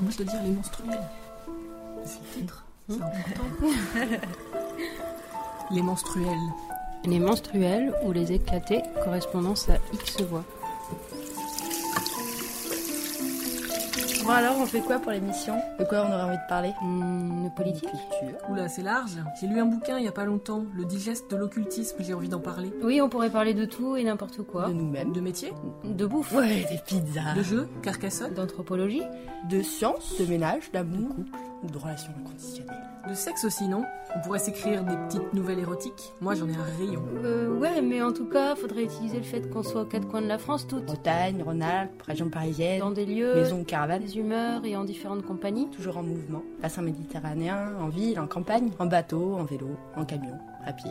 Moi, je dois dire les menstruels. C'est le titre. C'est important. les menstruels. Les menstruels ou les éclatés, correspondance à X voix. Bon alors, on fait quoi pour l'émission? De quoi on aurait envie de parler? De politique Culture. Oula, c'est large. J'ai lu un bouquin il y a pas longtemps, Le digeste de l'occultisme, j'ai envie d'en parler. Oui, on pourrait parler de tout et n'importe quoi. De nous-mêmes. De métier, De bouffe. Ouais, des pizzas. de jeux, Carcassonne, D'anthropologie. De science, de ménage, d'amour, ou de relations inconditionnelles. de sexe aussi, non? On pourrait s'écrire des petites nouvelles érotiques. Moi, j'en ai un rayon. Euh, ouais, mais en tout cas, faudrait utiliser le fait qu'on soit aux quatre coins de la France toutes. Bretagne, Rhône-Alpes, région parisienne, Dans des lieux, maison de caravane, des humeurs et en différentes compagnies. toujours en mouvement. Bassin méditerranéen, en ville, en campagne, en bateau, en vélo, en camion, à pied.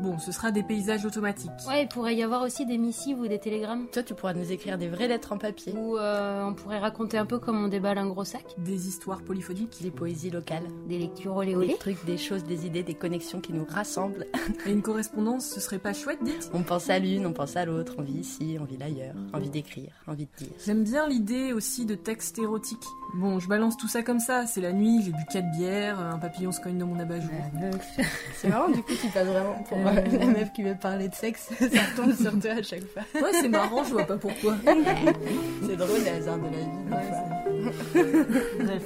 Bon, ce sera des paysages automatiques. Ouais, il pourrait y avoir aussi des missives ou des télégrammes. Toi, tu pourras nous écrire des vraies lettres en papier. Ou euh, on pourrait raconter un peu comme on déballe un gros sac. Des histoires polyphoniques. Des poésies locales. Des lectures olé Des olé. trucs, des choses, des idées, des connexions qui nous rassemblent. Et une correspondance, ce serait pas chouette, dites On pense à l'une, on pense à l'autre, on vit ici, on vit l'ailleurs, envie d'écrire, envie de dire. J'aime bien l'idée aussi de textes érotiques. Bon, je balance tout ça comme ça, c'est la nuit, j'ai bu 4 bières, un papillon se cogne dans mon abat-jour. C'est marrant, du coup, tu passes vraiment pour euh, la meuf qui veut parler de sexe. Ça tombe sur toi à chaque fois. Ouais, c'est marrant, je vois pas pourquoi. C'est drôle, les hasards de la vie. Bref.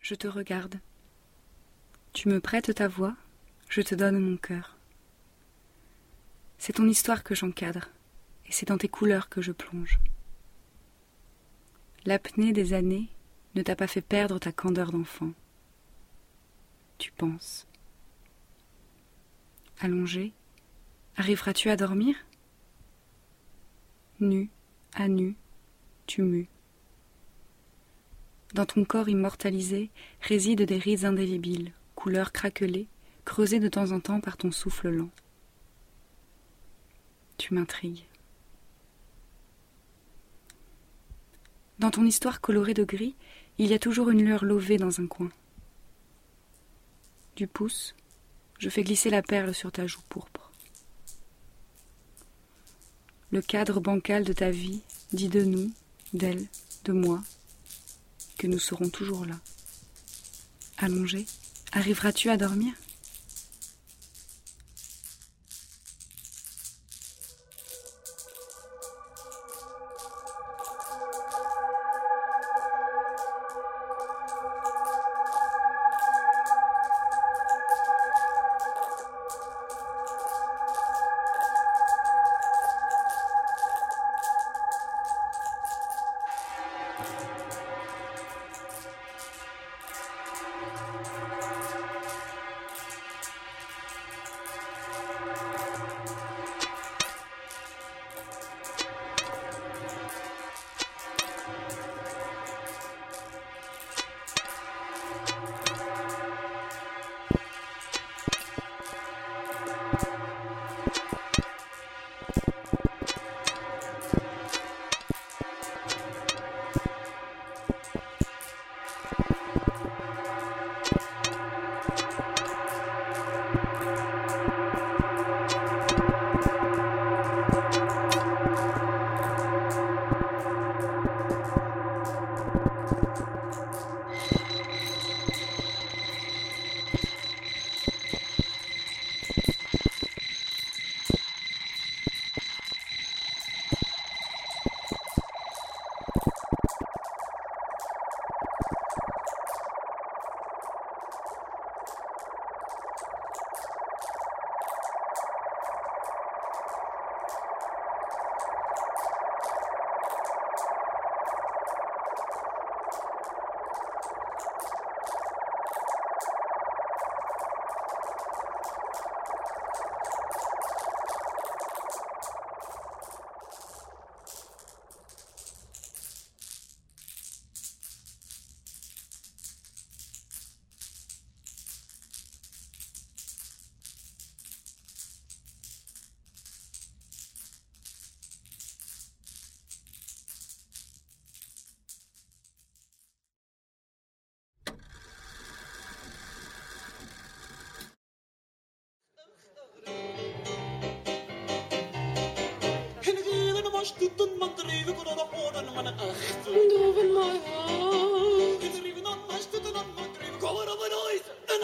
Je te regarde. Tu me prêtes ta voix, je te donne mon cœur. C'est ton histoire que j'encadre, et c'est dans tes couleurs que je plonge. L'apnée des années ne t'a pas fait perdre ta candeur d'enfant. Tu penses. Allongé, arriveras-tu à dormir? Nu, à nu, tu mues. Dans ton corps immortalisé résident des rides indélébiles, couleurs craquelées, creusées de temps en temps par ton souffle lent. Tu m'intrigues. Dans ton histoire colorée de gris, il y a toujours une lueur lovée dans un coin. Du pouce, je fais glisser la perle sur ta joue pourpre. Le cadre bancal de ta vie dit de nous, d'elle, de moi, que nous serons toujours là. Allongé, arriveras-tu à dormir? was doet een man my kon dat oren maar een achter. Doven maar haast. Het rieven aan was doet een man dreven, kom er op een ooit een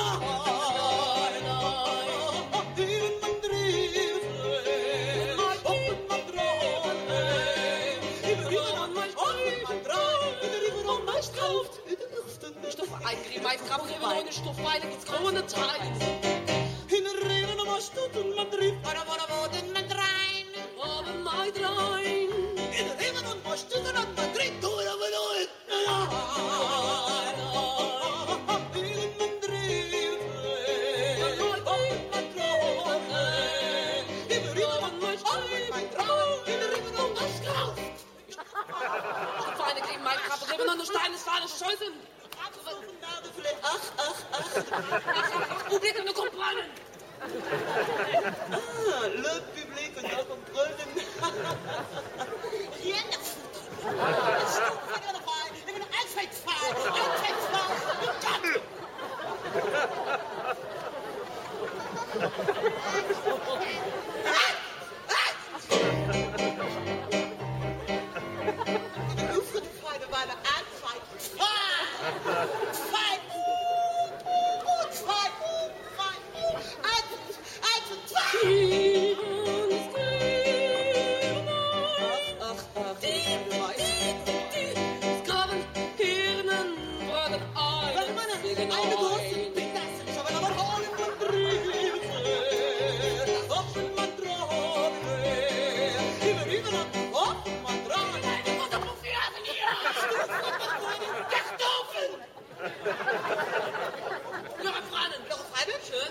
Ein Grimm, ein Krampf, ein Stoff, ein Grauen.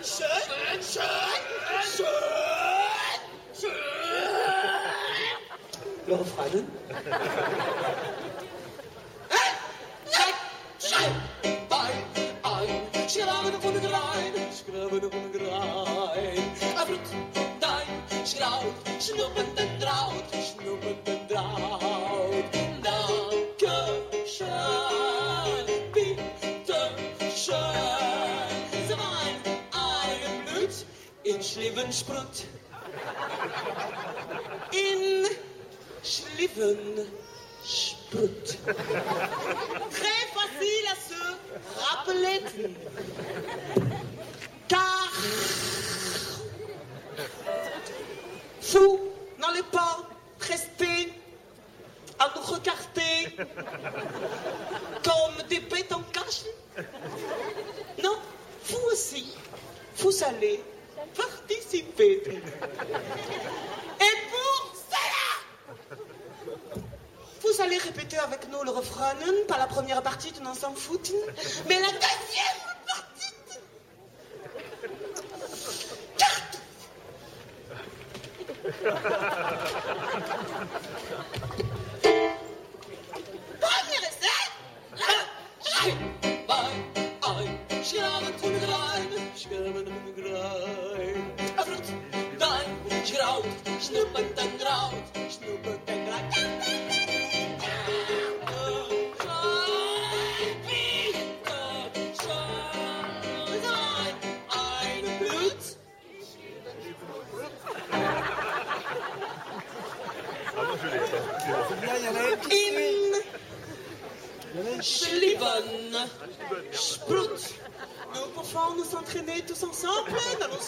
神神神神。10, 10 Schliffensprutt. In Schliffensprutt. Schlibonne. Sprout. Nous pouvons nous entraîner tous ensemble dans nos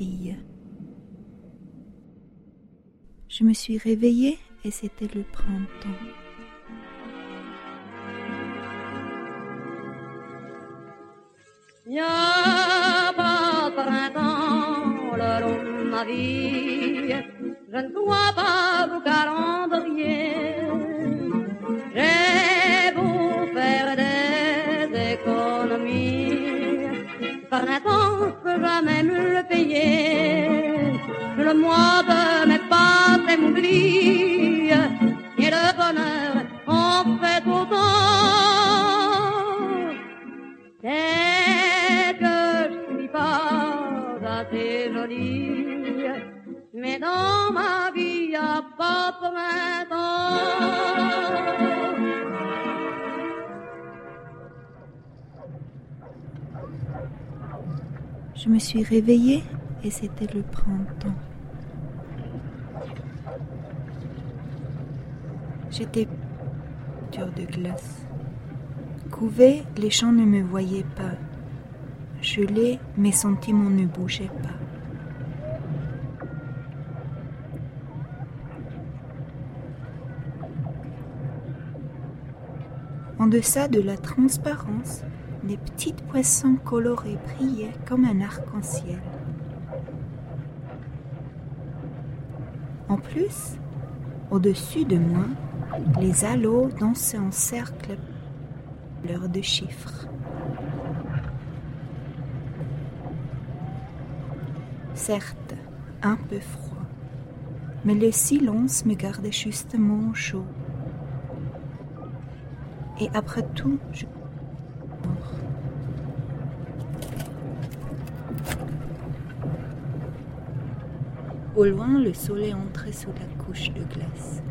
fille, je me suis réveillée et c'était le printemps. Il n'y a pas de printemps le long de ma vie. Je ne dois pas au calendrier. Peux jamais me le payer. Le mois de mes pâtes et m'oublie. Et le bonheur en fait autant. C'est que je suis pas assez jolie, mais dans ma vie a pas de printemps. Je me suis réveillée et c'était le printemps. J'étais dur de glace. Couvé, les champs ne me voyaient pas. Gelé, mes sentiments ne bougeaient pas. En deçà de la transparence, petites poissons colorés brillaient comme un arc-en-ciel. En plus, au-dessus de moi, les halos dansaient en cercle l'heure de chiffres. Certes, un peu froid, mais le silence me gardait justement chaud. Et après tout, je... Au loin, le soleil entrait sous la couche de glace.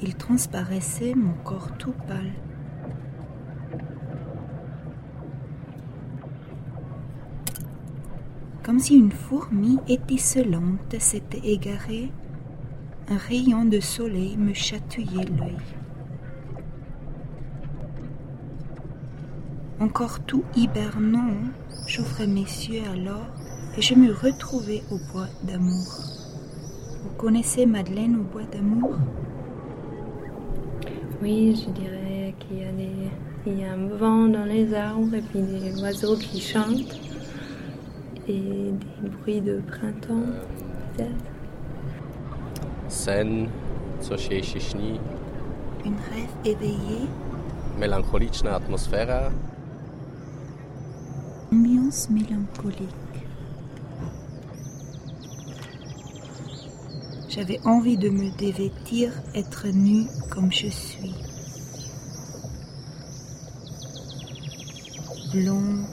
Il transparaissait mon corps tout pâle. Comme si une fourmi étincelante s'était égarée, un rayon de soleil me chatouillait l'œil. Encore tout hibernant, j'ouvrais mes yeux alors et je me retrouvais au bois d'amour. Vous connaissez Madeleine au bois d'amour? Oui, je dirais qu'il y, a des... il y a un vent dans les arbres et puis des oiseaux qui chantent et des bruits de printemps, peut-être. Sen, cośniejszy śni, Un rêve éveillé, melancholiczna atmosfera, ambiance mélancolique. J'avais envie de me dévêtir, être nue comme je suis. Blond,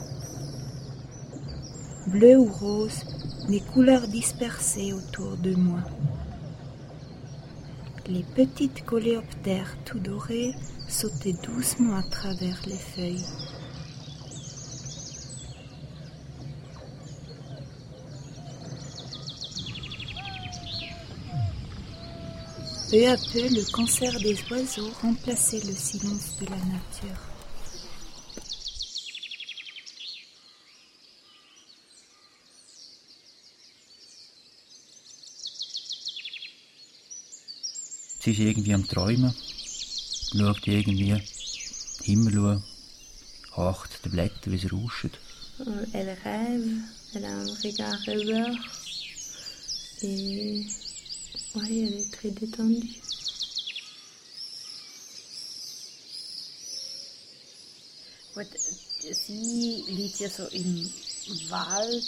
bleu ou rose, des couleurs dispersées autour de moi. Les petites coléoptères tout dorées sautaient doucement à travers les feuilles. Peu à peu, le concert des oiseaux remplaçait le silence de la nature. Sie ist irgendwie am Träumen, schaut irgendwie Himmel, schauen, horcht den Blättern, wie sie rauschen. Elle rêve, elle a un regard rêveur et ouais, elle est très détendue. Gut, sie liegt ja so im Wald.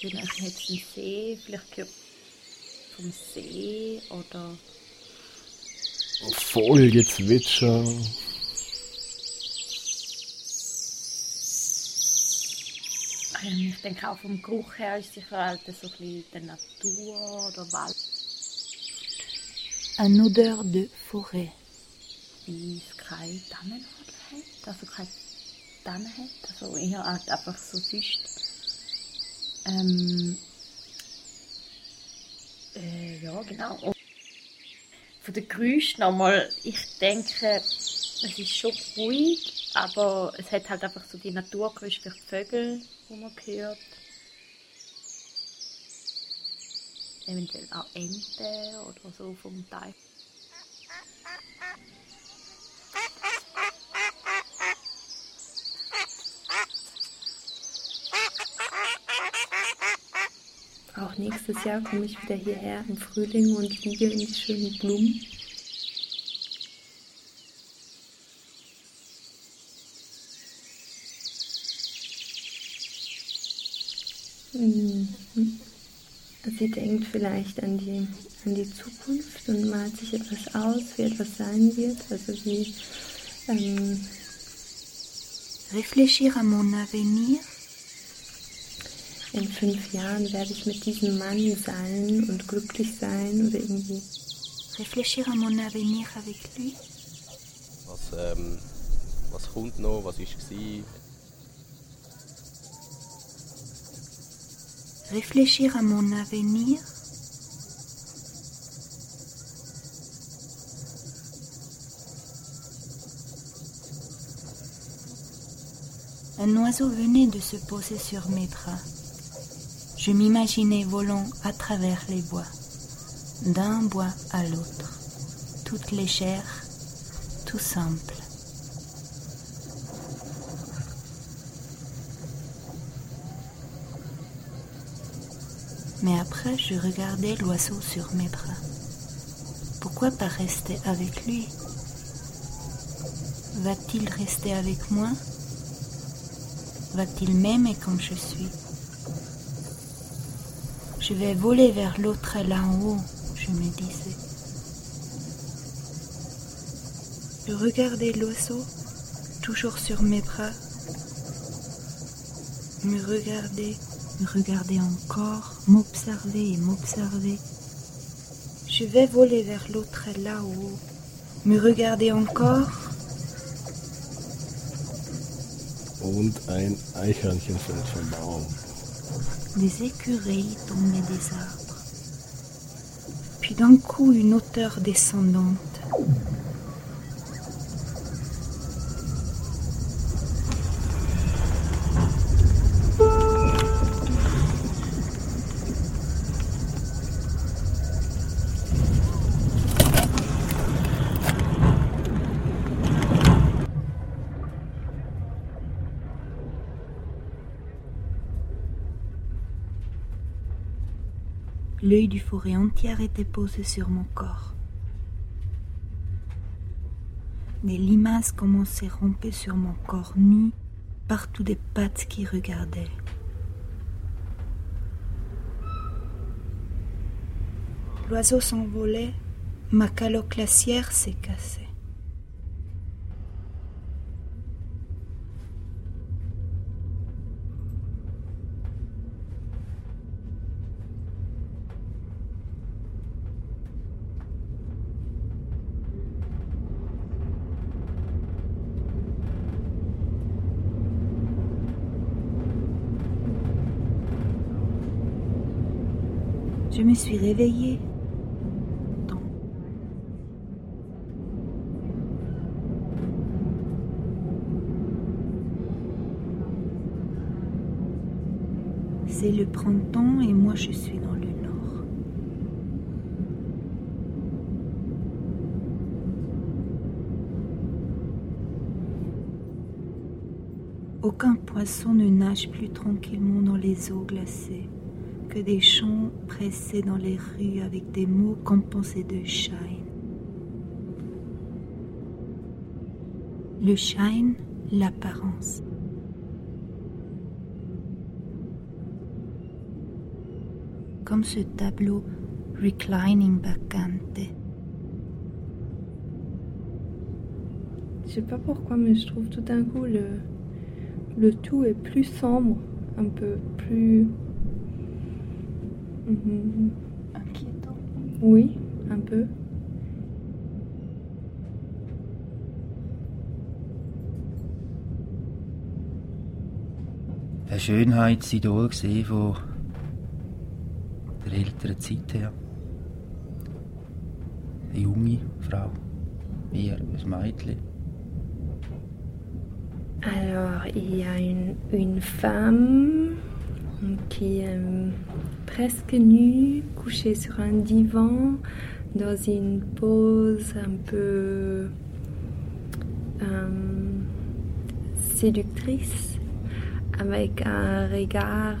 Vielleicht sie einen See, vielleicht gehört vom See oder. Vogelgezwitscher. Ähm, Ich denke auch vom Geruch her ist sicher halt so ein bisschen der Natur oder Wald. Une odeur de forêt. Wie es keine Tannennadel hat, also keine Tannen hat, also eher einfach so süß. Ähm, äh, ja, genau. Und von den Geräuschen nochmal, ich denke, Es ist schon ruhig, aber es hat halt einfach so die Naturgeräusche die Vögel, die man hört. Eventuell auch Enten oder so vom Teich. Auch nächstes Jahr komme ich wieder hierher im Frühling und liege in die schönen Blumen. Mhm. Sie denkt vielleicht an die, an die Zukunft und malt sich etwas aus, wie etwas sein wird. Also wie ähm, Réfléchir à mon avenir. In fünf Jahren werde ich mit diesem Mann sein und glücklich sein oder irgendwie. Réfléchir à mon avenir avec lui. Was, ähm, was kommt noch? Was ist war? Réfléchir à mon avenir. Un oiseau venait de se poser sur mes bras. Je m'imaginais volant à travers les bois, d'un bois à l'autre, toute légère, tout simple. Mais après, je regardais l'oiseau sur mes bras. Pourquoi pas rester avec lui? Va-t-il rester avec moi? Va-t-il m'aimer comme je suis? Je vais voler vers l'autre là-haut, je me disais. Je regardais l'oiseau, toujours sur mes bras, me regarder, me regarder encore, m'observer et m'observer. Je vais voler vers l'autre là-haut, me regarder encore. Und ein Eichhörnchen fällt vom Baum. Des écureuils tombaient des arbres. Puis d'un coup, une hauteur descendante. L'œil du forêt entière était posé sur mon corps. Des limaces commençaient à romper sur mon corps nu, partout des pattes qui regardaient. L'oiseau s'envolait, ma calotte glaciaire s'est cassée. Je me suis réveillée. C'est le printemps et moi je suis dans le nord. Aucun poisson ne nage plus tranquillement dans les eaux glacées que des chants pressés dans les rues avec des mots compensés de shine. Le shine, l'apparence. Comme ce tableau Reclining Bacante. Je sais pas pourquoi, mais je trouve tout d'un coup le, le tout est plus sombre, un peu plus Mhm. Inquiétant. Oui, un peu. Ein Schönheitsidol gesehen von der älteren Zeit her. Eine junge Frau, mir ein Mädchen. Alors, il y a une, une femme qui est euh, presque nue, couchée sur un divan, dans une pose un peu euh, séductrice, avec un regard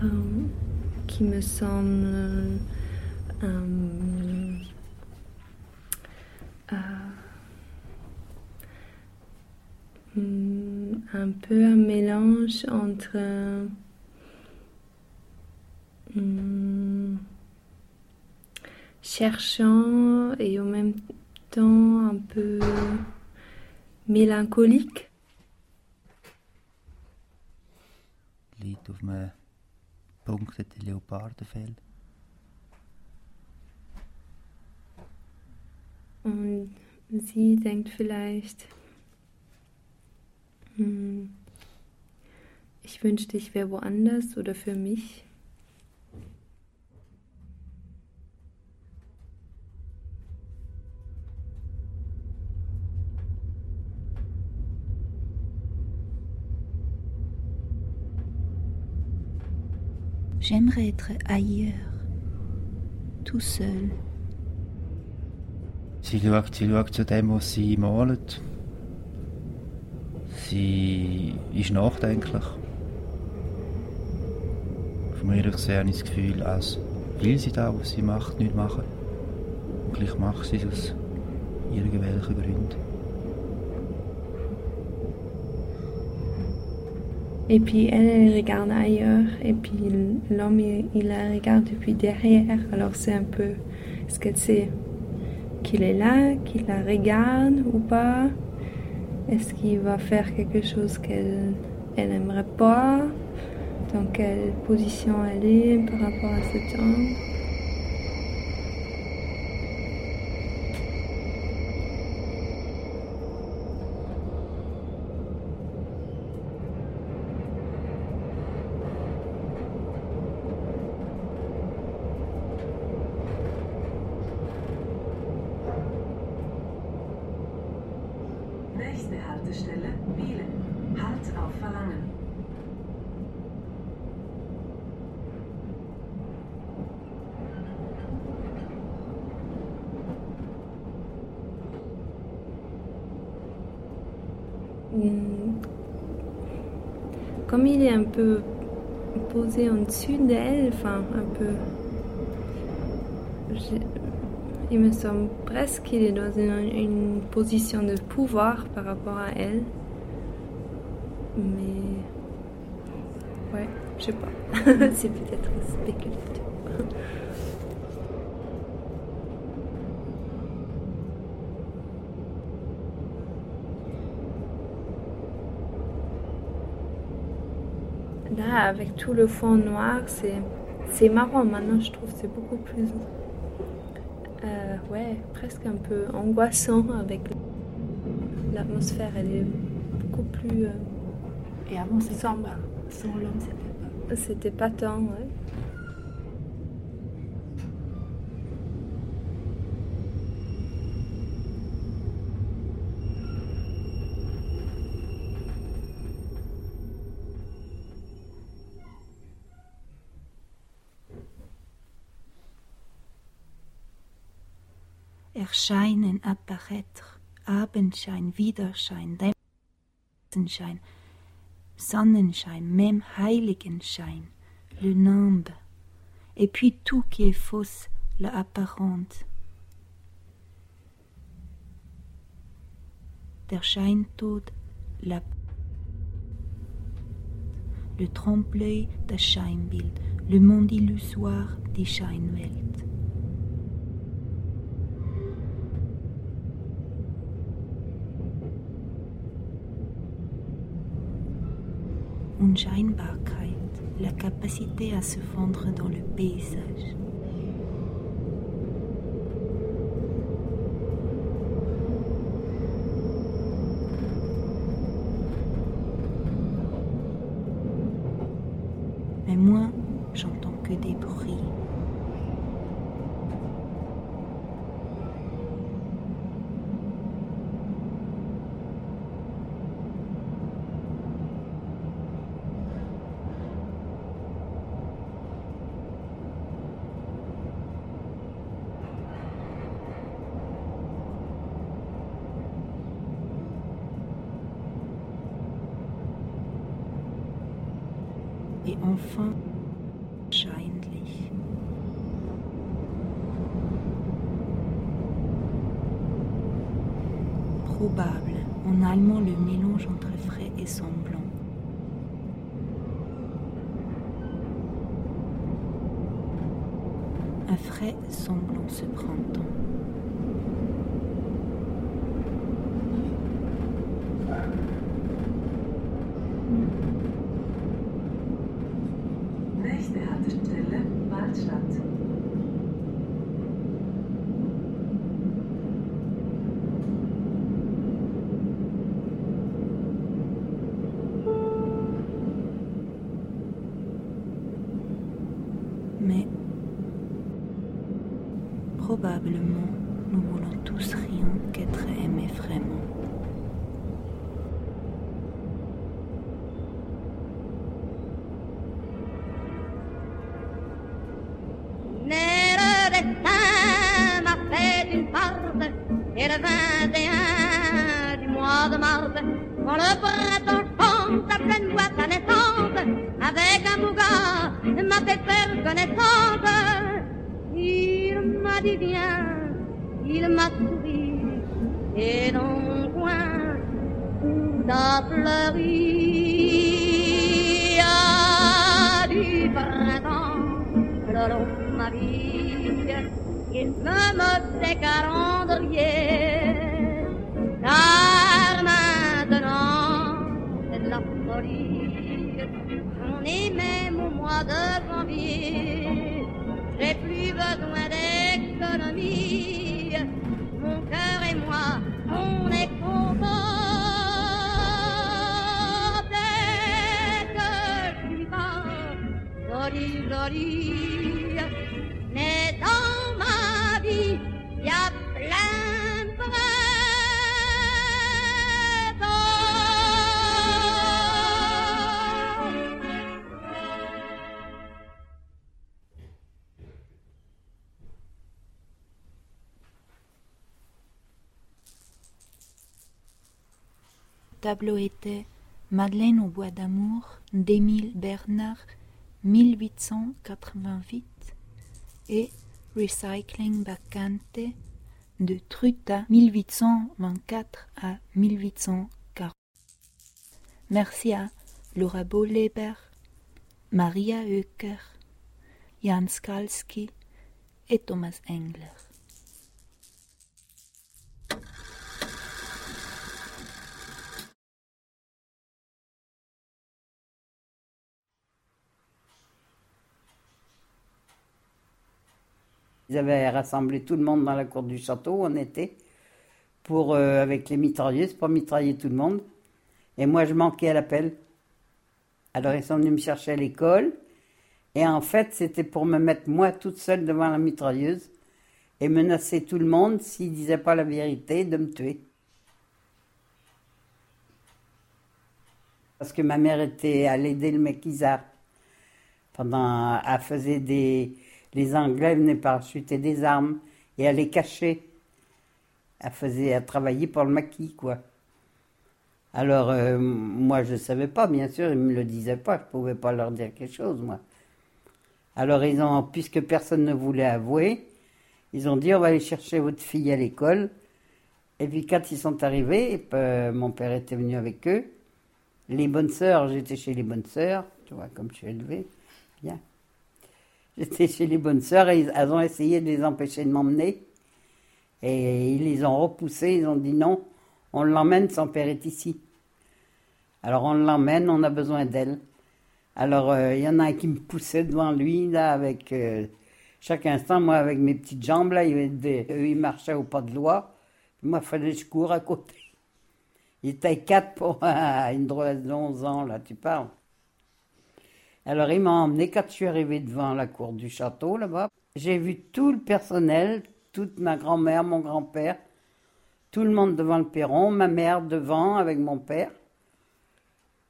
qui me semble euh, Hmm, un peu un mélange entre hmm, cherchant et en même temps un peu mélancolique. Liegt auf einem punkteten Leopardenfell. Und sie denkt vielleicht, hm, ich wünschte, ich wäre woanders oder für mich. J'aimerais être ailleurs, tout seul. Sie schaut, sie schaut zu dem, was sie malt. Sie ist nachdenklich. Von mir aus habe ich das Gefühl, als will sie das, was sie macht, nicht machen. Und gleich macht sie es aus irgendwelchen Gründen. Et puis elle, elle regarde ailleurs, et puis l'homme, il, la regarde depuis derrière. Alors c'est un peu, est-ce qu'elle sait qu'il est là, qu'il la regarde ou pas? Est-ce qu'il va faire quelque chose qu'elle elle n'aimerait pas? Dans quelle position elle est par rapport à cet homme Nächste Haltestelle Bielen. Halt auf Verlangen. Hmm. Comme il est un peu en dessus d'elle, enfin un peu. Il me semble presque qu'il est dans une, une position de pouvoir par rapport à elle. Mais. Ouais, je sais pas. C'est peut-être spéculatif. Là, avec tout le fond noir, c'est c'est marrant. Maintenant, je trouve que c'est beaucoup plus. euh, ouais, presque un peu angoissant avec l'atmosphère. Elle est beaucoup plus. euh, Et avant, c'était sombre. Sans l'homme, c'était pas. C'était pas tant, ouais. Erscheinen, apparaître, Abendschein, Widerschein, Dämmerschein, Sonnenschein, même Heiligenschein, le nimbe, et puis tout qui est fausse, la apparente. Der Scheintod, la le trompe-l'œil, das Scheinbild, le monde illusoire, die Scheinwelt. Unscheinbarkeit, la capacité à se fondre dans le paysage. Mais moi, j'entends que des bruits. et enfin. Probable, en allemand le mélange entre frais et semblant. Un frais semblant ce printemps. Il me motte calendrier. Car maintenant, c'est de la folie. On est même au mois de janvier. J'ai plus besoin d'économie. Mon cœur et moi, on est contents. Dès que. Tableau était Madeleine au bois d'amour d'Émile Bernard 1888 et Recycling Bacante de Truta 1824 à 1840. Merci à Laura Boleber, Maria Oecker, Jan Skalski et Thomas Engler. Ils avaient rassemblé tout le monde dans la cour du château, on était, pour, euh, avec les mitrailleuses, pour mitrailler tout le monde. Et moi, je manquais à l'appel. Alors, ils sont venus me chercher à l'école. Et en fait, c'était pour me mettre moi toute seule devant la mitrailleuse et menacer tout le monde s'ils ne disaient pas la vérité de me tuer. Parce que ma mère était allée aider le maquisard. Pendant, elle faisait des, les Anglais venaient parachuter des armes et elle les cachait. Elle faisait, elle travaillait pour le maquis, quoi. Alors, euh, moi, je ne savais pas, bien sûr, ils ne me le disaient pas, je ne pouvais pas leur dire quelque chose, moi. Alors, ils puisque personne ne voulait avouer, ils ont dit, on va aller chercher votre fille à l'école. Et puis, quand ils sont arrivés, mon père était venu avec eux. Les bonnes sœurs, j'étais chez les bonnes sœurs, tu vois, comme je suis élevée. J'étais chez les bonnes sœurs et elles ont essayé de les empêcher de m'emmener. Et ils les ont repoussés, ils ont dit non, on l'emmène, son père est ici. Alors on l'emmène, on a besoin d'elle. Alors euh, il y en a un qui me poussait devant lui, là, avec euh, chaque instant, moi avec mes petites jambes, là, il, ils marchaient au pas de loi. Moi, il fallait que je cours à côté. Il était quatre pour une droite de 11 ans, là, tu parles. Alors, il m'a emmené quand je suis arrivé devant la cour du château, là-bas. J'ai vu tout le personnel, toute ma grand-mère, mon grand-père, tout le monde devant le perron, ma mère devant avec mon père.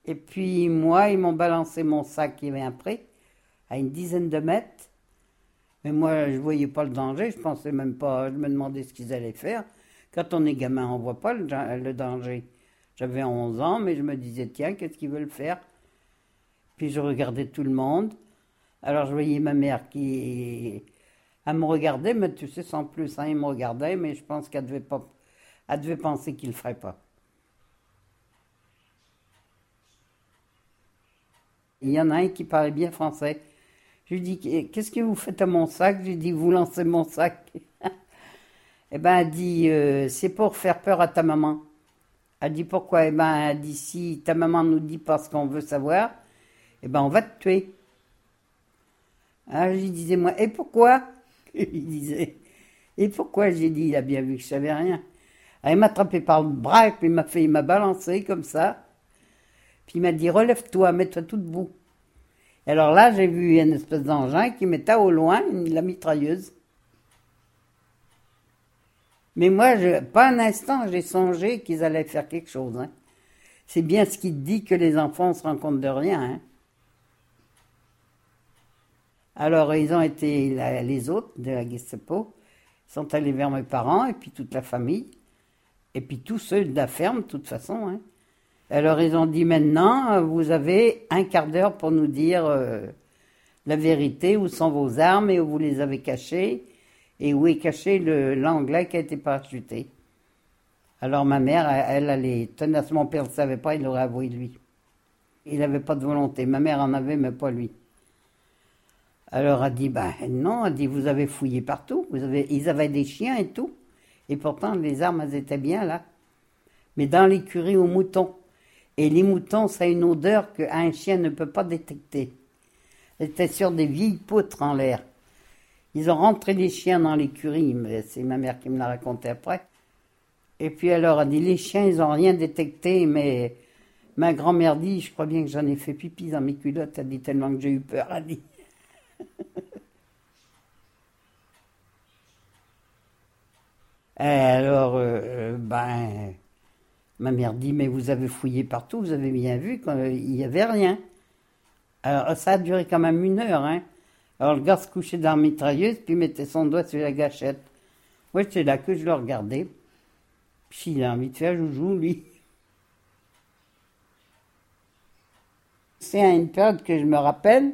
Et puis, moi, ils m'ont balancé mon sac qui avait après, à une dizaine de mètres. Mais moi, je voyais pas le danger, je pensais même pas, je me demandais ce qu'ils allaient faire. Quand on est gamin, on voit pas le, le danger. J'avais 11 ans, mais je me disais, tiens, qu'est-ce qu'ils veulent faire? Puis je regardais tout le monde. Alors je voyais ma mère qui. Elle me regardait, mais tu sais, sans plus, hein, il me regardait, mais je pense qu'elle devait pas. Elle devait penser qu'il ne le ferait pas. Il y en a un qui parlait bien français. Je lui dis Qu'est-ce que vous faites à mon sac? Je lui dis Vous lancez mon sac. eh ben, elle dit euh, C'est pour faire peur à ta maman. Elle dit Pourquoi Eh ben, elle dit Si ta maman nous dit pas ce qu'on veut savoir, eh ben, on va te tuer. Alors, je disais Moi, et pourquoi? Il disait Et pourquoi J'ai dit Il a bien vu que je savais rien. Elle m'a attrapé par le bras puis il m'a fait, il m'a balancé comme ça. Puis il m'a dit relève-toi, mets-toi tout debout. Et alors là, j'ai vu une espèce d'engin qui mettait au loin la mitrailleuse. Mais moi, je, pas un instant, j'ai songé qu'ils allaient faire quelque chose. hein. C'est bien ce qui dit que les enfants se rendent compte de rien. hein. Alors, ils ont été, les autres de la Gestapo, sont allés vers mes parents et puis toute la famille. Et puis tous ceux de la ferme, de toute façon. hein. Alors ils ont dit maintenant, vous avez un quart d'heure pour nous dire euh, la vérité, où sont vos armes et où vous les avez cachées, et où est caché l'anglais qui a été parachuté. Alors ma mère, elle, elle est tenace, mon père ne savait pas, il l'aurait avoué lui. Il n'avait pas de volonté, ma mère en avait, mais pas lui. Alors elle dit, ben non, elle dit, vous avez fouillé partout, vous avez, ils avaient des chiens et tout. Et pourtant, les armes, elles étaient bien là. Mais dans l'écurie aux moutons. Et les moutons, ça a une odeur qu'un chien ne peut pas détecter. C'était sur des vieilles poutres en l'air. Ils ont rentré les chiens dans l'écurie, c'est ma mère qui me l'a raconté après. Et puis elle dit, les chiens, ils n'ont rien détecté, mais ma grand-mère dit, je crois bien que j'en ai fait pipi dans mes culottes, elle dit tellement que j'ai eu peur, elle dit. Et alors, euh, euh, ben, ma mère dit, mais vous avez fouillé partout, vous avez bien vu qu'il n'y avait rien. Alors, ça a duré quand même une heure, hein. Alors, le gars se couchait dans la mitrailleuse, puis mettait son doigt sur la gâchette. Moi, j'étais là que je le regardais. Puis, il a envie de faire joujou, lui. C'est à une période que je me rappelle,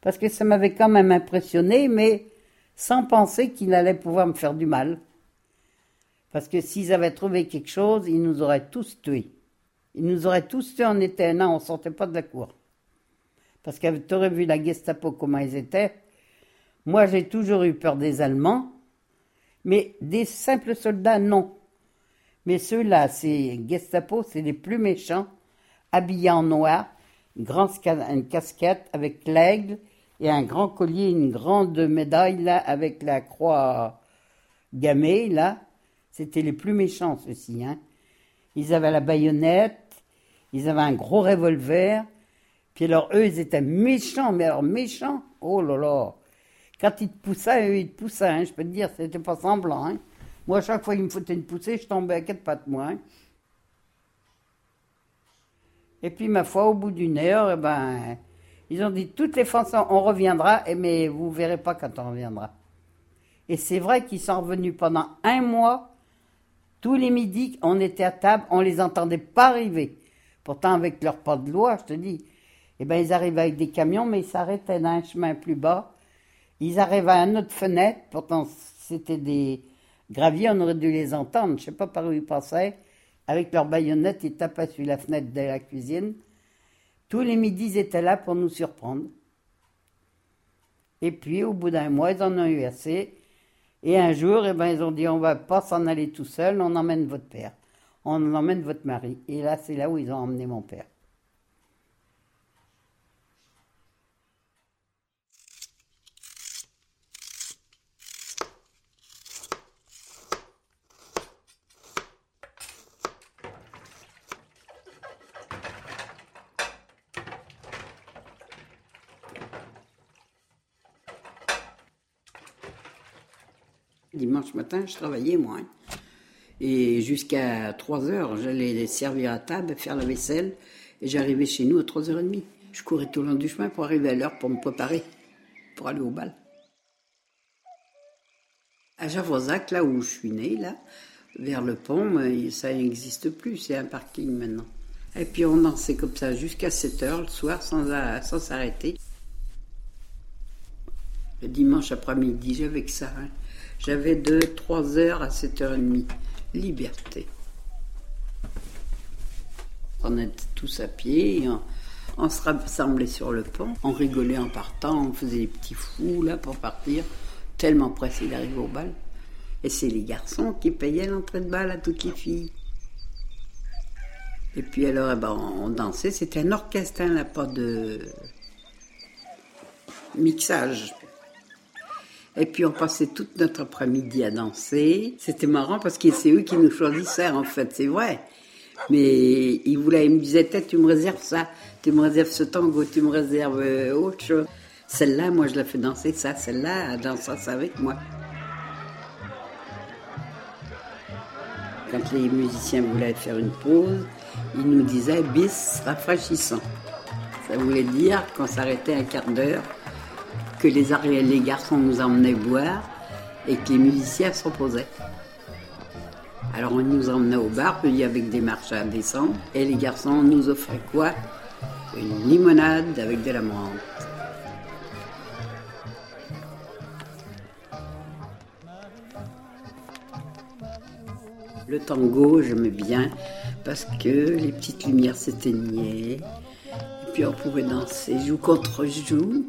parce que ça m'avait quand même impressionné, mais sans penser qu'il allait pouvoir me faire du mal. Parce que s'ils avaient trouvé quelque chose, ils nous auraient tous tués. Ils nous auraient tous tués, on était un an, on ne sortait pas de la cour. Parce que tu aurais vu la Gestapo comment ils étaient. Moi, j'ai toujours eu peur des Allemands, mais des simples soldats, non. Mais ceux-là, c'est Gestapo, c'est les plus méchants, habillés en noir, grande une casquette avec l'aigle et un grand collier, une grande médaille là avec la croix gammée là. C'était les plus méchants ceux-ci. Hein. Ils avaient la baïonnette, ils avaient un gros revolver. Puis alors eux, ils étaient méchants, mais alors méchants. Oh là là. Quand ils te poussaient, eux, ils te poussaient. hein, je peux te dire, c'était pas semblant. hein. Moi, à chaque fois qu'ils me foutaient une poussée, je tombais à quatre pattes, moi. Et puis, ma foi, au bout d'une heure, eh ben, ils ont dit, toutes les façons, on reviendra, mais vous verrez pas quand on reviendra. Et c'est vrai qu'ils sont revenus pendant un mois. Tous les midis, on était à table, on les entendait pas arriver. Pourtant, avec leur pas de loi, je te dis, eh ben, ils arrivaient avec des camions, mais ils s'arrêtaient dans un chemin plus bas. Ils arrivaient à notre fenêtre, pourtant c'était des graviers, on aurait dû les entendre, je sais pas par où ils passaient. Avec leurs baïonnettes, ils tapaient sur la fenêtre de la cuisine. Tous les midis, ils étaient là pour nous surprendre. Et puis, au bout d'un mois, ils en ont eu assez. Et un jour, eh ben, ils ont dit, on va pas s'en aller tout seul, on emmène votre père. On emmène votre mari. Et là, c'est là où ils ont emmené mon père. Dimanche matin, je travaillais, moi. hein. Et jusqu'à 3 heures, j'allais servir à table, faire la vaisselle. Et j'arrivais chez nous à 3h30. Je courais tout le long du chemin pour arriver à l'heure pour me préparer, pour aller au bal. À Javozac, là où je suis née, là, vers le pont, ça n'existe plus, c'est un parking maintenant. Et puis on dansait comme ça jusqu'à 7 heures le soir sans, sans s'arrêter. Le dimanche après-midi, j'avais que ça. hein. J'avais de 3 heures à 7h30. Liberté. On était tous à pied, et on, se rassemblait sur le pont, on rigolait en partant, on faisait des petits fous là pour partir, tellement pressés d'arriver au bal. Et c'est les garçons qui payaient l'entrée de bal à toutes les filles. Et puis alors, eh ben, on dansait, c'était un orchestre, hein, là, pas de mixage. Et puis on passait toute notre après-midi à danser. C'était marrant parce que c'est eux qui nous choisissaient en fait, c'est vrai. Mais ils voulaient, me disaient, tu me réserves ça, tu me réserves ce tango, tu me réserves euh, autre chose. Celle-là, moi je la fais danser ça, celle-là, elle danse ça avec moi. Quand les musiciens voulaient faire une pause, ils nous disaient bis rafraîchissant. Ça voulait dire qu'on s'arrêtait un quart d'heure, que les, les garçons nous emmenaient boire et que les musiciens se reposaient. Alors on nous emmenait au bar, puis avec des marches à descendre, et les garçons nous offraient quoi? Une limonade avec de la menthe. Le tango, j'aimais bien parce que les petites lumières s'éteignaient. Et puis on pouvait danser joue contre joue.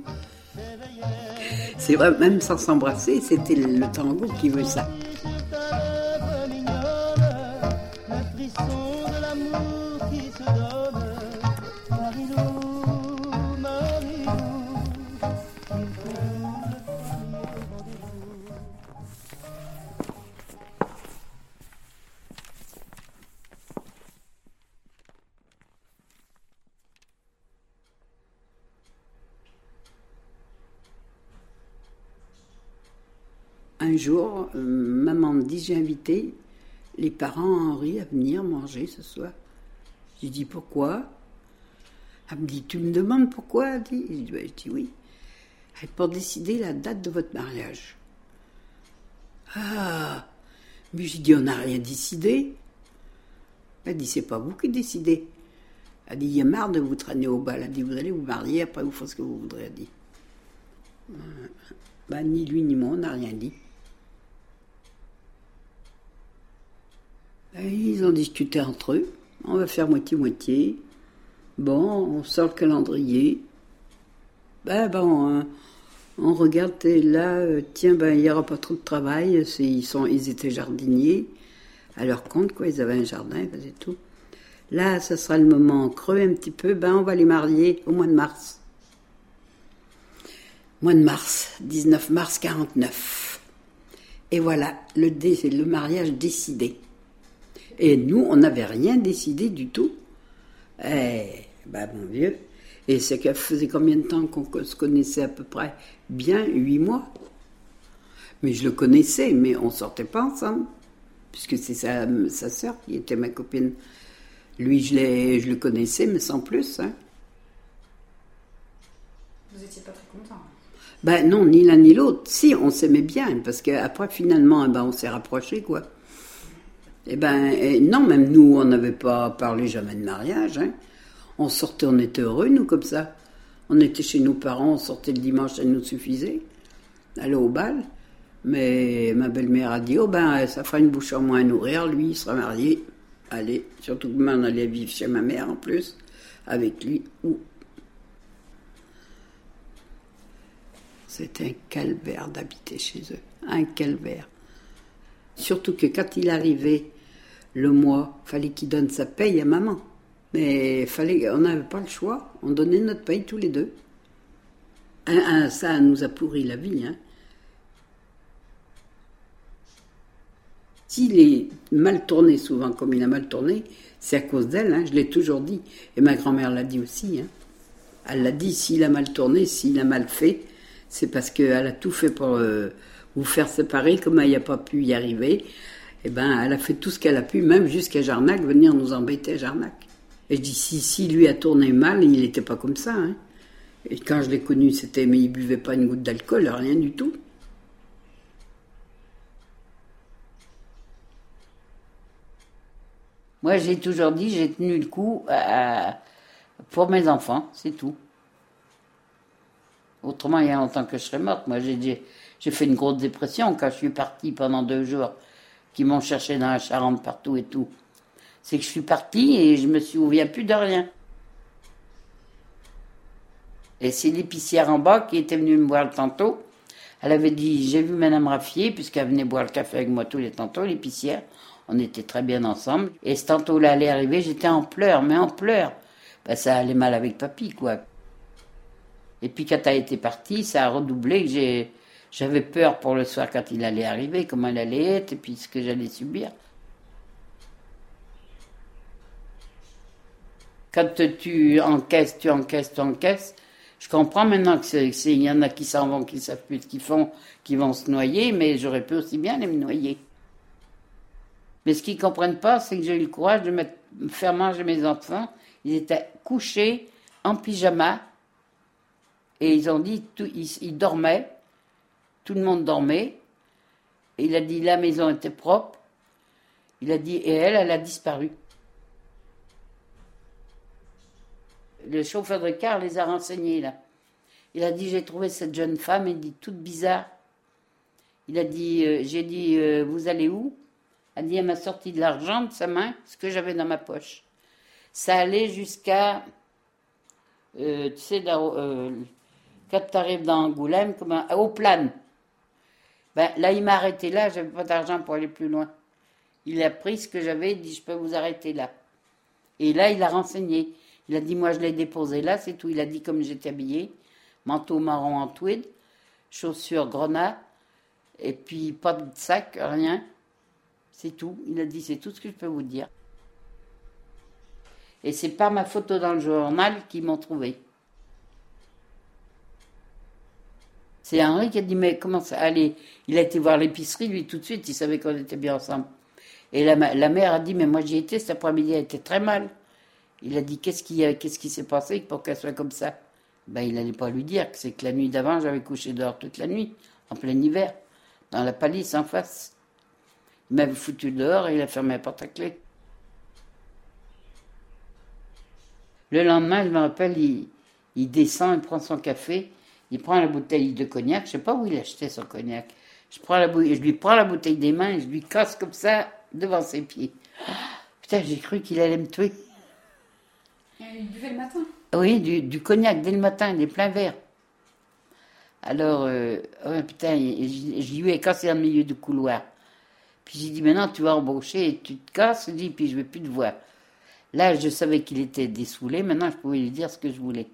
C'est vrai, même sans s'embrasser, c'était le tango qui veut ça. Un jour, euh, maman me dit j'ai invité les parents Henri à venir manger ce soir. J'ai dit pourquoi? Elle me dit tu me demandes pourquoi? Elle dit, Ben, je dis oui. Elle dit, pour décider la date de votre mariage. Ah Mais j'ai dit on n'a rien décidé. Elle dit c'est pas vous qui décidez. Elle dit il y a marre de vous traîner au bal. Elle dit vous allez vous marier après vous faites ce que vous voudrez. Elle dit. Ben, ni lui ni moi on n'a rien dit. Ils ont discuté entre eux. On va faire moitié-moitié. Bon, on sort le calendrier. Ben bon, hein, on regarde et là, euh, tiens, ben il n'y aura pas trop de travail. Ils, étaient jardiniers. À leur compte, quoi, ils avaient un jardin, ils faisaient tout. Là, ce sera le moment creux un petit peu. Ben on va les marier au mois de mars. Mois de mars, 19 mars 49. Et voilà, le, dé- le mariage décidé. Et nous, on n'avait rien décidé du tout. Eh, ben mon vieux. Et c'est qu'elle faisait combien de temps qu'on se connaissait à peu près? Bien huit mois. Mais je le connaissais, mais on sortait pas ensemble. Puisque c'est sa, sa sœur qui était ma copine. Lui, je, le connaissais, mais sans plus. hein. Vous étiez pas très content. Ben non, ni l'un ni l'autre. Si, on s'aimait bien, parce qu'après, finalement, eh ben, on s'est rapprochés, quoi. Eh ben, eh, non, même nous, on n'avait pas parlé jamais de mariage. hein. On sortait, on était heureux, nous, comme ça. On était chez nos parents, on sortait le dimanche, ça nous suffisait. Aller au bal. Mais ma belle-mère a dit, oh ben, ça fera une bouche en moins à nourrir, lui, il sera marié. Allez, surtout que moi, on allait vivre chez ma mère, en plus, avec lui. C'était un calvaire d'habiter chez eux. Un calvaire. Surtout que quand il arrivait le mois, fallait qu'il donne sa paye à maman. Mais fallait, on n'avait pas le choix. On donnait notre paye tous les deux. Ça nous a pourri la vie. Hein. S'il est mal tourné souvent, comme il a mal tourné, c'est à cause d'elle. hein, je l'ai toujours dit. Et ma grand-mère l'a dit aussi. hein. Elle l'a dit, s'il a mal tourné, s'il a mal fait, c'est parce qu'elle a tout fait pour euh, vous faire séparer, comme elle n'a pas pu y arriver. Eh ben, elle a fait tout ce qu'elle a pu, même jusqu'à Jarnac, venir nous embêter à Jarnac. Et je dis, si, lui a tourné mal, il n'était pas comme ça. hein. Et quand je l'ai connu, c'était, mais il buvait pas une goutte d'alcool, rien du tout. Moi, j'ai toujours dit, j'ai tenu le coup à- pour mes enfants, c'est tout. Autrement, il y a longtemps que je serais morte. Moi, j'ai dit- j'ai fait une grosse dépression quand je suis partie pendant deux jours, qui m'ont cherché dans la Charente partout et tout. C'est que je suis partie et je me souviens plus de rien. Et c'est l'épicière en bas qui était venue me voir tantôt. Elle avait dit, j'ai vu Madame Raffier, puisqu'elle venait boire le café avec moi tous les tantôt, l'épicière. On était très bien ensemble. Et ce tantôt-là allait arriver, j'étais en pleurs, mais en pleurs. Ben, ça allait mal avec papy, quoi. Et puis quand elle était partie, ça a redoublé. que j'ai- J'avais peur pour le soir quand il allait arriver, comment il allait être, et puis ce que j'allais subir. Quand tu encaisses, tu encaisses, tu encaisses. Je comprends maintenant que c'est, il y en a qui s'en vont, qui savent plus ce qu'ils font, qui vont se noyer, mais j'aurais pu aussi bien les me noyer. Mais ce qu'ils comprennent pas, c'est que j'ai eu le courage de faire manger mes enfants. Ils étaient couchés en pyjama et ils ont dit, ils dormaient, tout le monde dormait. Il a dit la maison était propre. Il a dit et elle, elle a disparu. Le chauffeur de car les a renseignés là. Il a dit j'ai trouvé cette jeune femme, il dit toute bizarre. Il a dit euh, j'ai dit euh, vous allez où? Elle a dit elle m'a sorti de l'argent de sa main, ce que j'avais dans ma poche. Ça allait jusqu'à euh, tu sais euh, quand tu arrives dans Angoulême, comme un, au plane. Ben, là, il m'a arrêté là, j'avais pas d'argent pour aller plus loin. Il a pris ce que j'avais, il dit je peux vous arrêter là. Et là, il a renseigné. Il a dit moi je l'ai déposé là, c'est tout. Il a dit comme j'étais habillée, manteau marron en tweed, chaussures grenat, et puis pas de sac, rien. C'est tout. Il a dit c'est tout ce que je peux vous dire. Et c'est par ma photo dans le journal qu'ils m'ont trouvé. C'est Henri qui a dit, mais comment ça Allez, il a été voir l'épicerie, lui, tout de suite, il savait qu'on était bien ensemble. Et la, mère a dit, mais moi j'y étais cet après-midi, elle était très mal. Il a dit, qu'est-ce qui, a- qu'est-ce qui s'est passé pour qu'elle soit comme ça? Ben, il n'allait pas lui dire que c'est que la nuit d'avant, j'avais couché dehors toute la nuit, en plein hiver, dans la palisse en face. Il m'avait foutu dehors et il a fermé la porte à clé. Le lendemain, je me rappelle, il, il descend, il prend son café, il prend la bouteille de cognac, je sais pas où il achetait son cognac. Je, prends la bou- je lui prends la bouteille des mains et je lui casse comme ça devant ses pieds. Putain, j'ai cru qu'il allait me tuer. Il buvait le matin? Oui, du, du cognac dès le matin, des pleins verres. Alors, euh, ouais, putain, je, je lui ai cassé dans le milieu du couloir. Puis j'ai dit, maintenant tu vas embaucher et tu te casses, je dis, puis je vais plus te voir. Là, je savais qu'il était dessoulé, maintenant je pouvais lui dire ce que je voulais.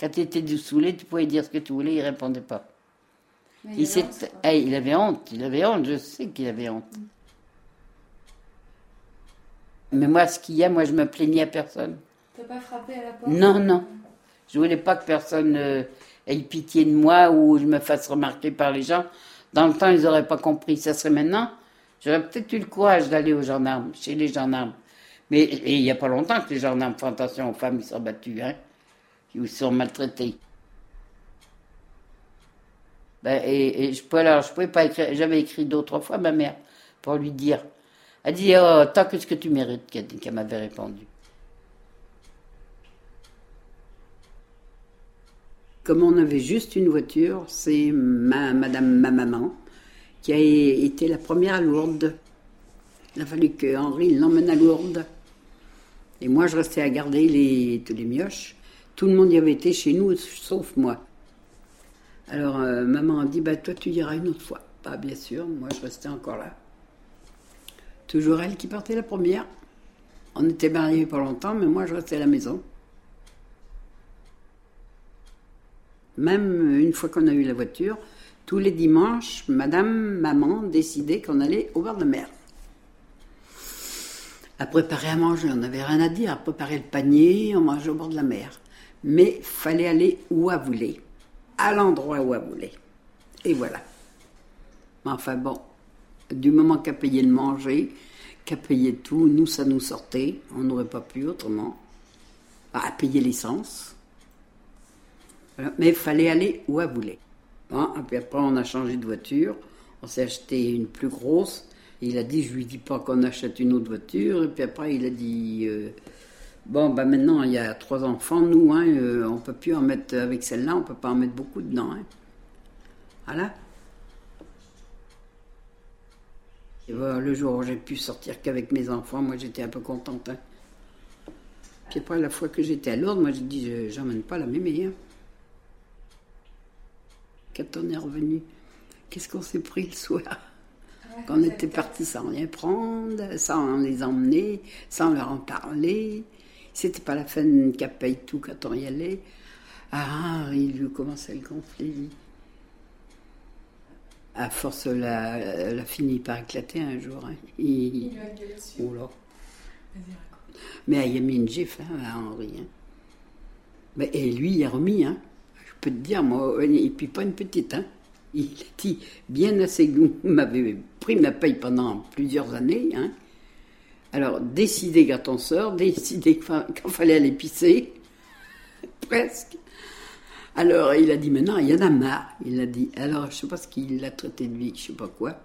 Quand il était dessoulé, tu pouvais dire ce que tu voulais, il répondait pas. Mais Il, il s'est- avait honte, Eh, il avait honte, il avait honte, je sais qu'il avait honte. Mais moi, ce qu'il y a, moi, je me plaignais à personne. T'as pas frappé à la porte? Non, non. Je voulais pas que personne euh, ait pitié de moi ou je me fasse remarquer par les gens. Dans le temps, ils n'auraient pas compris. Ça serait maintenant. J'aurais peut-être eu le courage d'aller aux gendarmes, chez les gendarmes. Mais il n'y a pas longtemps que les gendarmes font attention aux femmes qui sont battues, hein, qui sont maltraitées. Ben, et, je pouvais, alors, je pouvais pas écrire. J'avais écrit d'autres fois à ma mère pour lui dire. Elle dit, oh, tant que ce que tu mérites, qu'elle m'avait répondu. Comme on avait juste une voiture, c'est ma, madame, ma maman, qui a été la première à Lourdes. Il a fallu que Henri l'emmène à Lourdes. Et moi, je restais à garder tous les mioches. Tout le monde y avait été chez nous, sauf moi. Alors, euh, maman a dit, bah, toi, tu iras une autre fois. Bah, bien sûr, moi, je restais encore là. Toujours elle qui partait la première. On était mariés pas longtemps, mais moi, je restais à la maison. Même une fois qu'on a eu la voiture, tous les dimanches, madame, maman décidait qu'on allait au bord de mer. À préparer à manger, on n'avait rien à dire. À préparer le panier, on mangeait au bord de la mer. Mais fallait aller où elle voulait, à l'endroit où elle voulait. Et voilà. Mais enfin bon, du moment qu'elle payait le manger, qu'elle payait tout, nous, ça nous sortait. On n'aurait pas pu autrement. Bah, à payer l'essence. Mais fallait aller où elle voulait. Et puis après, on a changé de voiture. On s'est acheté une plus grosse. Il a dit, je lui dis pas qu'on achète une autre voiture. Et puis après, il a dit, euh, bon, bah maintenant, il y a trois enfants, nous, hein, euh, on peut plus en mettre, avec celle-là, on peut pas en mettre beaucoup dedans. hein. Voilà. Et le jour où j'ai pu sortir qu'avec mes enfants, moi, j'étais un peu contente. hein. Puis après, la fois que j'étais à Lourdes, moi, j'ai dit, je- j'emmène pas la mémé. Hein. Quand on est revenu, qu'est-ce qu'on s'est pris le soir? Quand on était parti sans rien prendre, sans les emmener, sans leur en parler. C'était pas la peine qu'elle paye tout quand on y allait. Ah, il lui commençait le conflit. À force, elle a, elle a fini par éclater un jour. hein. Il- Oh là. Mais elle y a mis une gifle hein, à Henri. hein. Mais, et lui, il a remis. Hein. Je peux te dire, moi, et puis pas une petite. Hein. Il a dit bien assez que vous m'avez pris ma paye pendant plusieurs années. Hein. Alors, décider quand on sort, décider quand il fallait aller pisser, presque. Alors, il a dit maintenant, il y en a marre. Il a dit, alors, je sais pas ce qu'il l'a traité de vie, je sais pas quoi.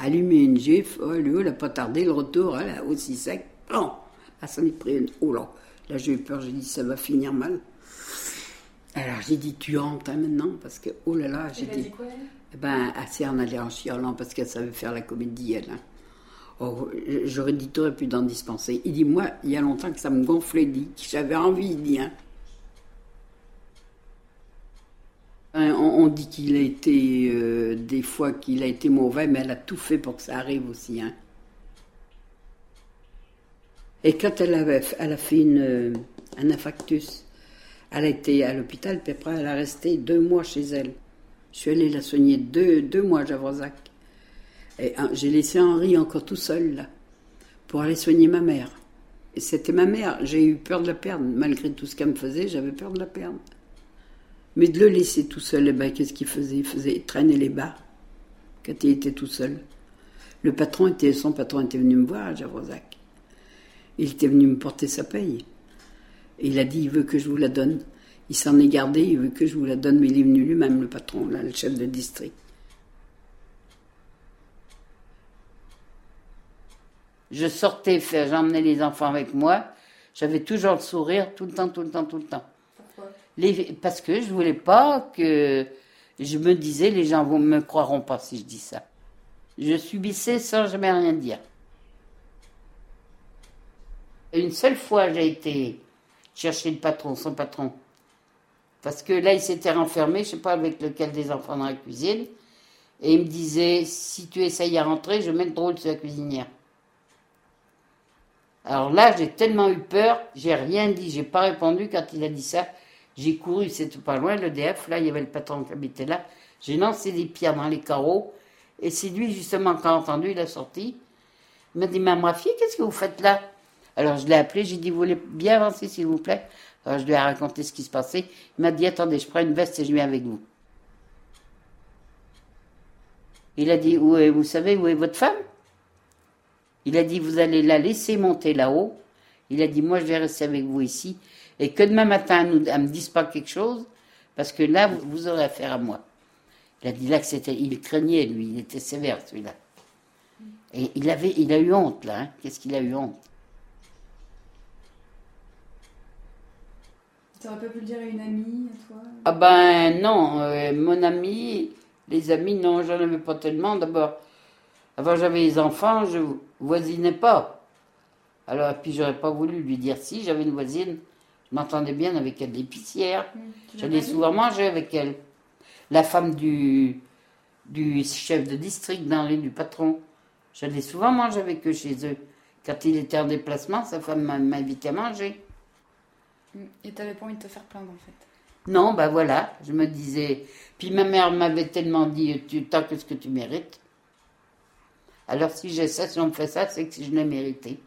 Allumer une gifle, oh, lui, il a pas tardé, le retour, hein, là, aussi sec. Bon, ah, ça m'est pris une. Oh là, là, j'ai eu peur, j'ai dit, ça va finir mal. Alors, j'ai dit, tu rentres hein, maintenant, parce que, oh là là, j'ai a dit. quoi, elle? Eh ben, assez en aller en chialant parce qu'elle savait faire la comédie, elle. hein. Oh, j'aurais dit, t'aurais pu d'en dispenser. Il dit, moi, il y a longtemps que ça me gonflait, dit, que j'avais envie, dit, hein. On, on dit qu'il a été, euh, des fois qu'il a été mauvais, mais elle a tout fait pour que ça arrive aussi, hein. Et quand elle, avait, elle a fait une, euh, un infarctus, elle a été à l'hôpital, puis après elle a resté deux mois chez elle. Je suis allée la soigner deux, deux mois à Javrozac. Hein, j'ai laissé Henri encore tout seul, là, pour aller soigner ma mère. Et c'était ma mère, j'ai eu peur de la perdre. Malgré tout ce qu'elle me faisait, j'avais peur de la perdre. Mais de le laisser tout seul, eh ben, qu'est-ce qu'il faisait? Il faisait traîner les bas quand il était tout seul. Le patron était, son patron était venu me voir à Javrozac. Il était venu me porter sa paye. Il a dit, il veut que je vous la donne. Il s'en est gardé, il veut que je vous la donne, mais il est venu lui-même, le patron, le chef de district. Je sortais j'emmenais les enfants avec moi. J'avais toujours le sourire, tout le temps, tout le temps, tout le temps. Les- parce que je voulais pas que je me disais, les gens ne me croiront pas si je dis ça. Je subissais sans jamais rien dire. Une seule fois, j'ai été chercher le patron, son patron. Parce que là, il s'était renfermé, je sais pas avec lequel des enfants dans la cuisine. Et il me disait, si tu essayes à rentrer, je mets le drôle sur la cuisinière. Alors là, j'ai tellement eu peur, j'ai rien dit, j'ai pas répondu quand il a dit ça. J'ai couru, c'était pas loin, l'EDF, là, il y avait le patron qui habitait là. J'ai lancé des pierres dans les carreaux. Et c'est lui, justement, qui a entendu, il a sorti. Il m'a dit, mais ma fille, qu'est-ce que vous faites là? Alors je l'ai appelé, j'ai dit, vous voulez bien avancer, s'il vous plaît? Alors je lui ai raconté ce qui se passait. Il m'a dit, attendez, je prends une veste et je viens avec vous. Il a dit, où vous savez où est votre femme? Il a dit, vous allez la laisser monter là-haut. Il a dit, moi, je vais rester avec vous ici. Et que demain matin, elle ne me dise pas quelque chose, parce que là, vous, vous aurez affaire à moi. Il a dit là que c'était. Il craignait, lui, il était sévère, celui-là. Et il, avait, il a eu honte, là. hein. Qu'est-ce qu'il a eu honte? T'aurais pas pu le dire à une amie, à toi? Ah ben non, euh, mon ami, les amis, non, j'en avais pas tellement. D'abord, avant j'avais les enfants, je voisinais pas. Alors, puis j'aurais pas voulu lui dire si, j'avais une voisine, je m'entendais bien avec elle, l'épicière. tu J'allais souvent manger avec elle. La femme du, du chef de district dans l'île du patron. J'allais souvent manger avec eux chez eux. Quand il était en déplacement, sa femme m'a- m'invitait à manger. Mm. Et t'avais pas envie de te faire plaindre en fait? Non, ben voilà, je me disais. Puis ma mère m'avait tellement dit tu t'as que ce que tu mérites. Alors si j'ai ça, si on me fait ça, c'est que je l'ai mérité.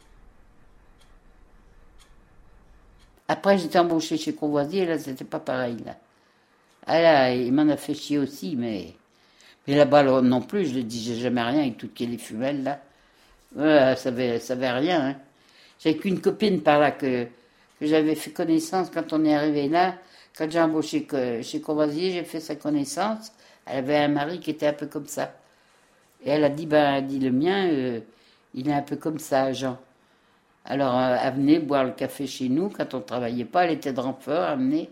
Après, j'étais embauchée chez Courvoisier, là, c'était pas pareil, là. Ah là, il m'en a fait chier aussi, mais. Mais là-bas, là, non plus, je ne disais jamais rien avec toutes les fumelles, là. Ça avait, ça avait rien, hein. J'avais qu'une copine par là que, j'avais fait connaissance quand on est arrivé là. Quand j'ai embauché chez Courvoisier, j'ai fait sa connaissance. Elle avait un mari qui était un peu comme ça. Et elle a dit, ben, elle dit, le mien, euh, il est un peu comme ça, Jean. Alors, euh, elle venait boire le café chez nous quand on travaillait pas. Elle était de renfort, elle venait.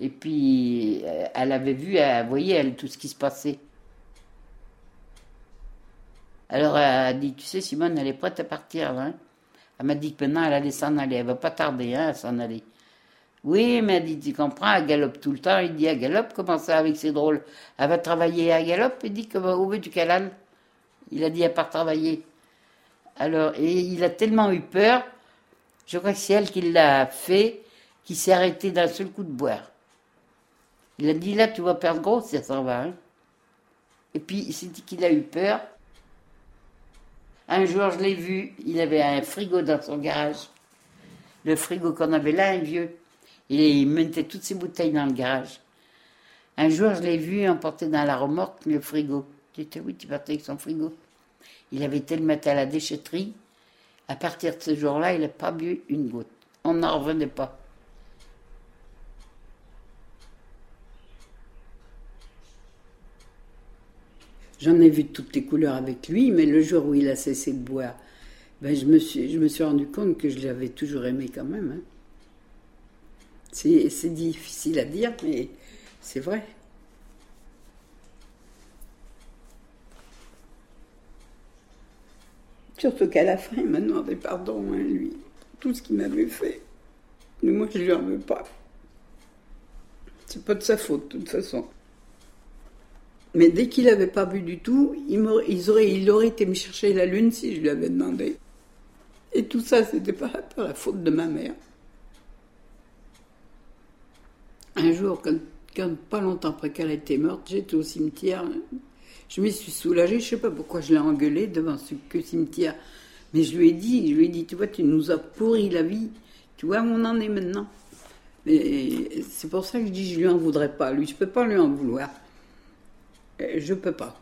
Et puis, euh, elle avait vu, elle voyait, elle, tout ce qui se passait. Alors, elle a dit, tu sais, Simone, elle est prête à partir, hein. Elle m'a dit que maintenant, elle allait s'en aller. Elle va pas tarder, hein, à s'en aller. Oui, mais dit, tu comprends, elle galope tout le temps. Il dit, elle galope, comment ça, avec ses drôles? Elle va travailler à galope Il dit, comment, où veux-tu qu'elle Il a dit, elle part travailler. Alors, et il a tellement eu peur, je crois que c'est elle qui l'a fait, qui s'est arrêté d'un seul coup de boire. Il a dit, là, tu vas perdre gros si ça s'en va. hein. Et puis, c'est dit qu'il a eu peur. Un jour, je l'ai vu, il avait un frigo dans son garage. Le frigo qu'on avait là, un vieux. Il mettait toutes ses bouteilles dans le garage. Un jour, je l'ai vu emporter dans la remorque le frigo. J'étais, oui, tu partais avec son frigo. Il avait été le mettre à la déchetterie. À partir de ce jour-là, il n'a pas bu une goutte. On n'en revenait pas. J'en ai vu toutes les couleurs avec lui, mais le jour où il a cessé de boire, ben je, me suis, je me suis rendu compte que je l'avais toujours aimé quand même. hein. C'est difficile à dire, mais c'est vrai. Surtout qu'à la fin, il m'a demandé pardon, hein, lui, pour tout ce qu'il m'avait fait. Mais moi, je lui en veux pas. C'est pas de sa faute, de toute façon. Mais dès qu'il n'avait pas bu du tout, il, aurait été me chercher la lune si je lui avais demandé. Et tout ça, c'était pas la faute de ma mère. Un jour, quand, pas longtemps après qu'elle été morte, j'étais au cimetière. Je me suis soulagée, je sais pas pourquoi je l'ai engueulée devant ce cimetière. Mais je lui ai dit, je lui ai dit, tu vois, tu nous as pourri la vie. Tu vois où on en est maintenant? C'est pour ça que je dis, je lui en voudrais pas. Lui, je peux pas lui en vouloir. Euh, Je peux pas.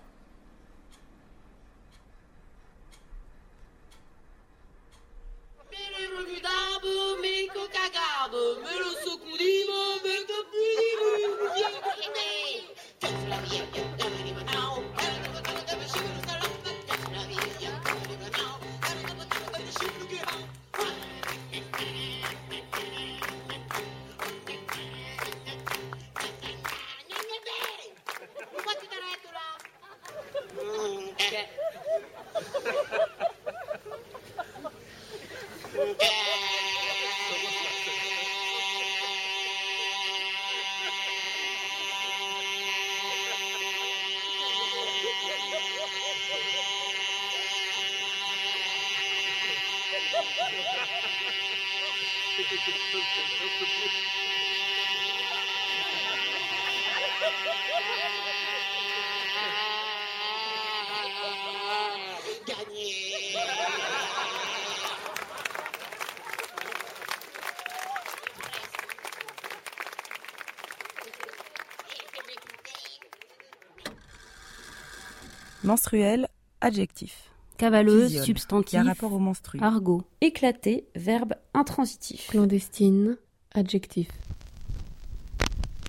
Menstruel, adjectif. Cavaleuse, substantif. rapport au. Argot. Éclaté, verbe intransitif. Clandestine, adjectif.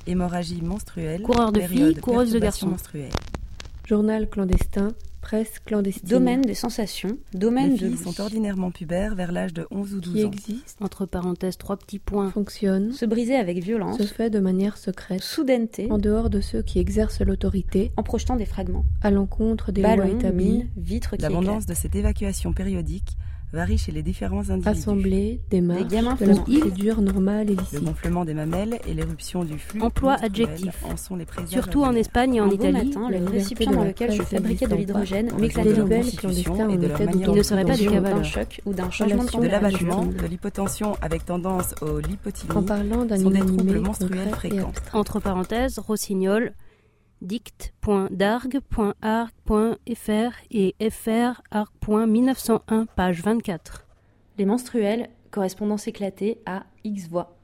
Hémorragie menstruelle. Coureur de filles, coureuse de garçons. Journal clandestin, presse clandestine. Domaine des sensations. Domaine Les de filles sont ordinairement pubères vers l'âge de 11 ou 12 qui ans. existe, Entre parenthèses, trois petits points. fonctionne, Se briser avec violence. se fait de manière secrète, Soudaineté. en dehors de ceux qui exercent l'autorité, En projetant des fragments. à l'encontre des lois Ballons, établies, mines, vitres qui L'abondance de cette évacuation périodique varie chez les différents individus. assemblée, démarche, gamins de la procédure normale et Le licite. gonflement des mamelles et l'éruption du flux Emploi adjectif. en sont les Surtout en. Espagne et en Italie, matin, le récipient dans lequel je fabriquais de l'hydrogène m'éclatait de constitution et de leur manière Il ne serait pas décapable d'un choc ou d'un changement de de l'abattement, de l'hypotension avec tendance au lipotylie En parlant d'un sont des troubles menstruels fréquents. Entre parenthèses, rossignol, dict.darg.arc.fr et frarc.1901, page 24. Les menstruels, correspondance éclatée à X voix.